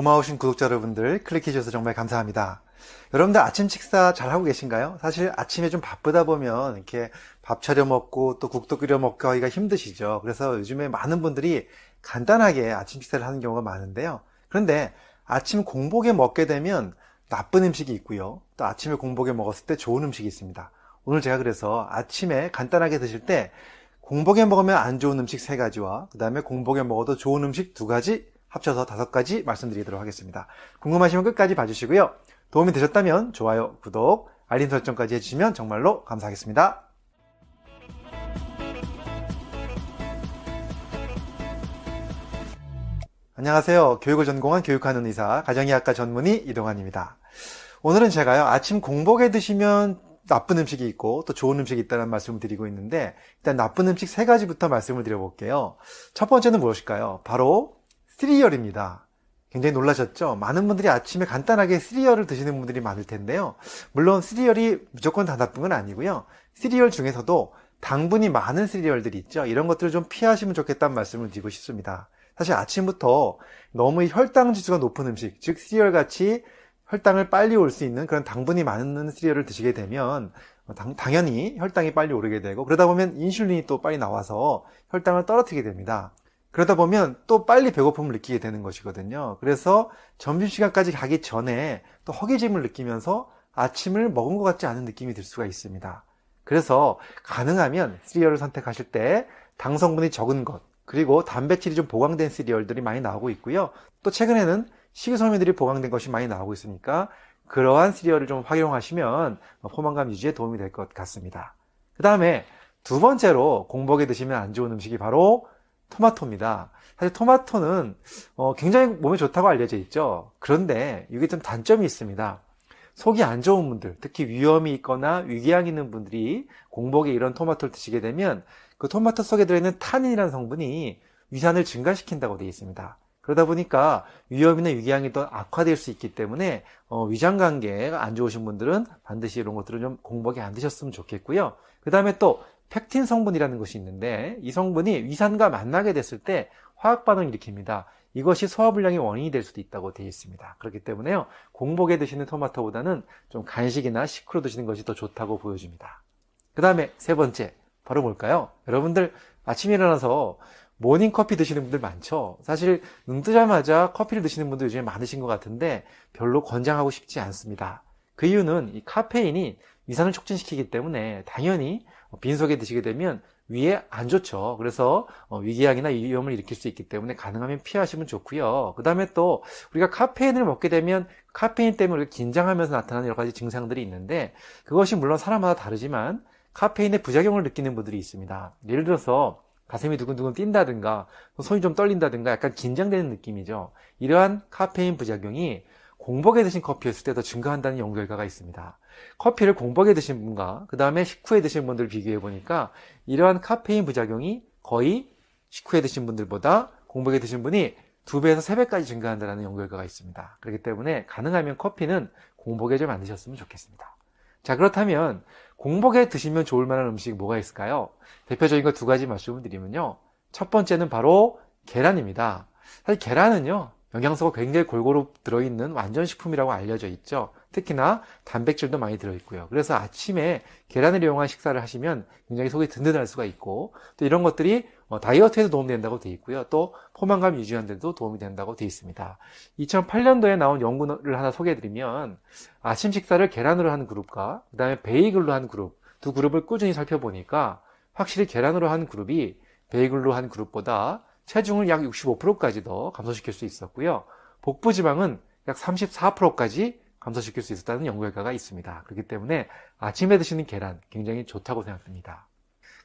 고마우신 구독자 여러분들 클릭해주셔서 정말 감사합니다. 여러분들 아침 식사 잘 하고 계신가요? 사실 아침에 좀 바쁘다 보면 이렇게 밥 차려 먹고 또 국도 끓여 먹고 하기가 힘드시죠. 그래서 요즘에 많은 분들이 간단하게 아침 식사를 하는 경우가 많은데요. 그런데 아침 공복에 먹게 되면 나쁜 음식이 있고요. 또 아침에 공복에 먹었을 때 좋은 음식이 있습니다. 오늘 제가 그래서 아침에 간단하게 드실 때 공복에 먹으면 안 좋은 음식 세 가지와 그 다음에 공복에 먹어도 좋은 음식 두 가지 합쳐서 다섯 가지 말씀드리도록 하겠습니다. 궁금하시면 끝까지 봐주시고요. 도움이 되셨다면 좋아요, 구독, 알림 설정까지 해주시면 정말로 감사하겠습니다. 안녕하세요. 교육을 전공한 교육하는 의사, 가정의학과 전문의 이동환입니다. 오늘은 제가요, 아침 공복에 드시면 나쁜 음식이 있고 또 좋은 음식이 있다는 말씀을 드리고 있는데 일단 나쁜 음식 세 가지부터 말씀을 드려볼게요. 첫 번째는 무엇일까요? 바로 시리얼입니다. 굉장히 놀라셨죠? 많은 분들이 아침에 간단하게 시리얼을 드시는 분들이 많을 텐데요. 물론 시리얼이 무조건 다 나쁜 건 아니고요. 시리얼 중에서도 당분이 많은 시리얼들이 있죠. 이런 것들을 좀 피하시면 좋겠다는 말씀을 드리고 싶습니다. 사실 아침부터 너무 혈당 지수가 높은 음식, 즉 시리얼 같이 혈당을 빨리 올 수 있는 그런 당분이 많은 시리얼을 드시게 되면 당, 당연히 혈당이 빨리 오르게 되고 그러다 보면 인슐린이 또 빨리 나와서 혈당을 떨어뜨리게 됩니다. 그러다 보면 또 빨리 배고픔을 느끼게 되는 것이거든요. 그래서 점심시간까지 가기 전에 또 허기짐을 느끼면서 아침을 먹은 것 같지 않은 느낌이 들 수가 있습니다. 그래서 가능하면 시리얼을 선택하실 때 당 성분이 적은 것, 그리고 단백질이 좀 보강된 시리얼들이 많이 나오고 있고요. 또 최근에는 식이섬유들이 보강된 것이 많이 나오고 있으니까 그러한 시리얼을 좀 활용하시면 포만감 유지에 도움이 될 것 같습니다. 그 다음에 두 번째로 공복에 드시면 안 좋은 음식이 바로 토마토입니다. 사실 토마토는 어, 굉장히 몸에 좋다고 알려져 있죠. 그런데 이게 좀 단점이 있습니다. 속이 안 좋은 분들, 특히 위험이 있거나 위궤양 있는 분들이 공복에 이런 토마토를 드시게 되면 그 토마토 속에 들어있는 타닌이라는 성분이 위산을 증가시킨다고 되어 있습니다. 그러다 보니까 위험이나 위궤양이 더 악화될 수 있기 때문에 어, 위장 관계가 안 좋으신 분들은 반드시 이런 것들을 좀 공복에 안 드셨으면 좋겠고요. 그 다음에 또 펙틴 성분이라는 것이 있는데 이 성분이 위산과 만나게 됐을 때 화학 반응을 일으킵니다. 이것이 소화불량의 원인이 될 수도 있다고 되어 있습니다. 그렇기 때문에요. 공복에 드시는 토마토보다는 좀 간식이나 식후로 드시는 것이 더 좋다고 보여집니다. 그 다음에 세 번째 바로 뭘까요? 여러분들 아침에 일어나서 모닝 커피 드시는 분들 많죠? 사실 눈 뜨자마자 커피를 드시는 분들 요즘에 많으신 것 같은데 별로 권장하고 싶지 않습니다. 그 이유는 이 카페인이 위산을 촉진시키기 때문에 당연히 빈속에 드시게 되면 위에 안 좋죠. 그래서 어, 위궤양이나 위험을 일으킬 수 있기 때문에 가능하면 피하시면 좋고요. 그 다음에 또 우리가 카페인을 먹게 되면 카페인 때문에 긴장하면서 나타나는 여러 가지 증상들이 있는데 그것이 물론 사람마다 다르지만 카페인의 부작용을 느끼는 분들이 있습니다. 예를 들어서 가슴이 두근두근 뛴다든가 손이 좀 떨린다든가 약간 긴장되는 느낌이죠. 이러한 카페인 부작용이 공복에 드신 커피였을 때 더 증가한다는 연구 결과가 있습니다. 커피를 공복에 드신 분과 그 다음에 식후에 드신 분들 을 비교해 보니까 이러한 카페인 부작용이 거의 식후에 드신 분들보다 공복에 드신 분이 두 배에서 세 배까지 증가한다는 연구 결과가 있습니다. 그렇기 때문에 가능하면 커피는 공복에 좀 안 드셨으면 좋겠습니다. 자 그렇다면 공복에 드시면 좋을 만한 음식이 뭐가 있을까요? 대표적인 거 두 가지 말씀을 드리면요. 첫 번째는 바로 계란입니다. 사실 계란은요, 영양소가 굉장히 골고루 들어있는 완전 식품이라고 알려져 있죠. 특히나 단백질도 많이 들어있고요. 그래서 아침에 계란을 이용한 식사를 하시면 굉장히 속이 든든할 수가 있고 또 이런 것들이 어, 다이어트에도 도움된다고 되어 있고요. 또 포만감 유지하는 데도 도움이 된다고 되어 있습니다. 2008년도에 나온 연구를 하나 소개해드리면 아침 식사를 계란으로 하는 그룹과 그 다음에 베이글로 한 그룹 두 그룹을 꾸준히 살펴보니까 확실히 계란으로 한 그룹이 베이글로 한 그룹보다 체중을 약 65%까지 더 감소시킬 수 있었고요. 복부 지방은 약 34%까지 감소시킬 수 있었다는 연구 결과가 있습니다. 그렇기 때문에 아침에 드시는 계란 굉장히 좋다고 생각됩니다.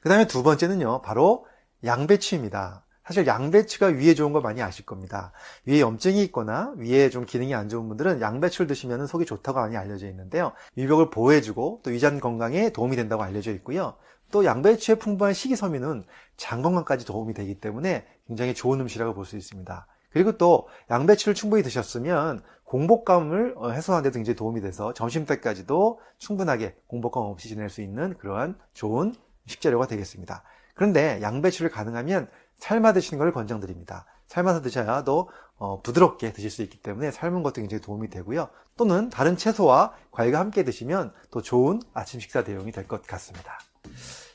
그 다음에 두 번째는요, 바로 양배추입니다. 사실 양배추가 위에 좋은 거 많이 아실 겁니다. 위에 염증이 있거나 위에 좀 기능이 안 좋은 분들은 양배추를 드시면 속이 좋다고 많이 알려져 있는데요. 위벽을 보호해주고 또 위장 건강에 도움이 된다고 알려져 있고요. 또 양배추의 풍부한 식이섬유는 장 건강까지 도움이 되기 때문에 굉장히 좋은 음식이라고 볼 수 있습니다. 그리고 또 양배추를 충분히 드셨으면 공복감을 어, 해소하는 데 굉장히 도움이 돼서 점심 때까지도 충분하게 공복감 없이 지낼 수 있는 그러한 좋은 식재료가 되겠습니다. 그런데 양배추를 가능하면 삶아 드시는 걸 권장드립니다. 삶아서 드셔야 또 어, 부드럽게 드실 수 있기 때문에 삶은 것도 굉장히 도움이 되고요. 또는 다른 채소와 과일과 함께 드시면 또 좋은 아침 식사 대용이 될 것 같습니다.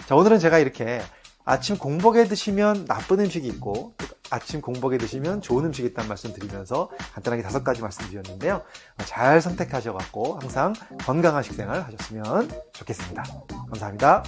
자, 오늘은 제가 이렇게 아침 공복에 드시면 나쁜 음식이 있고 아침 공복에 드시면 좋은 음식이 있다는 말씀 드리면서 간단하게 다섯 가지 말씀 드렸는데요. 잘 선택하셔갖고 항상 건강한 식생활 하셨으면 좋겠습니다. 감사합니다.